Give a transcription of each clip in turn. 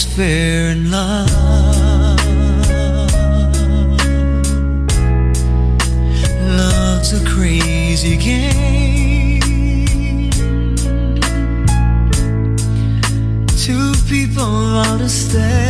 Is fair in love. Love's a crazy game. Two people ought to stay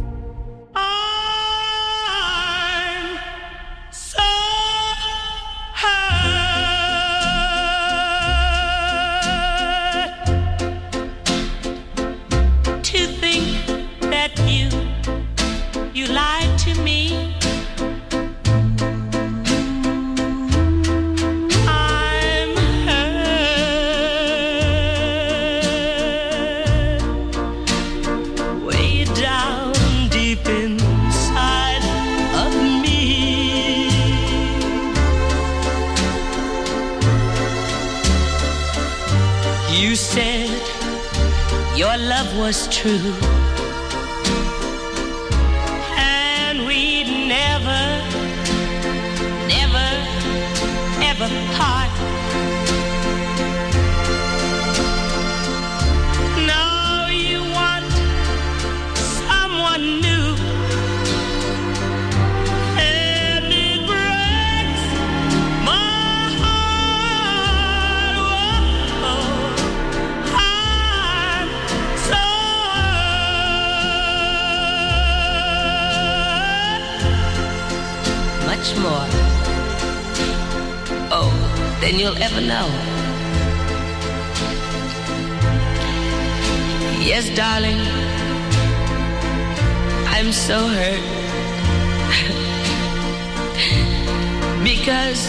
true. more. Oh, than you'll ever know. Yes, darling, I'm so hurt. because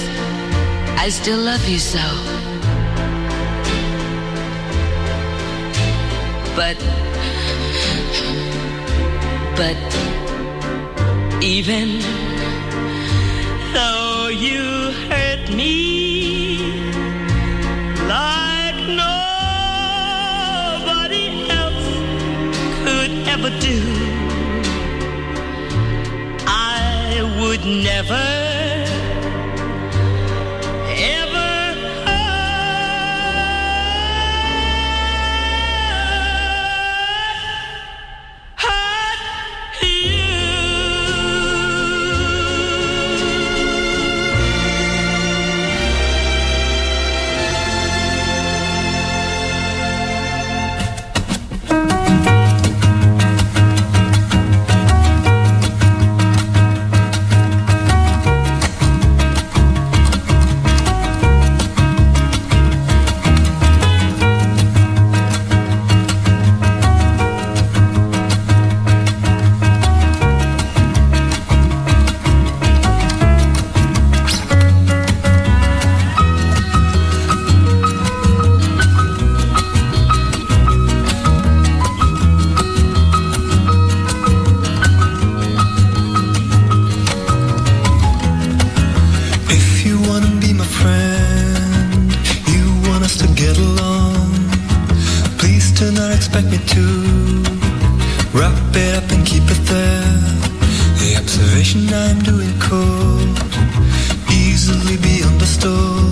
I still love you so. But, but, even you hurt me like nobody else could ever do. I would never. crystal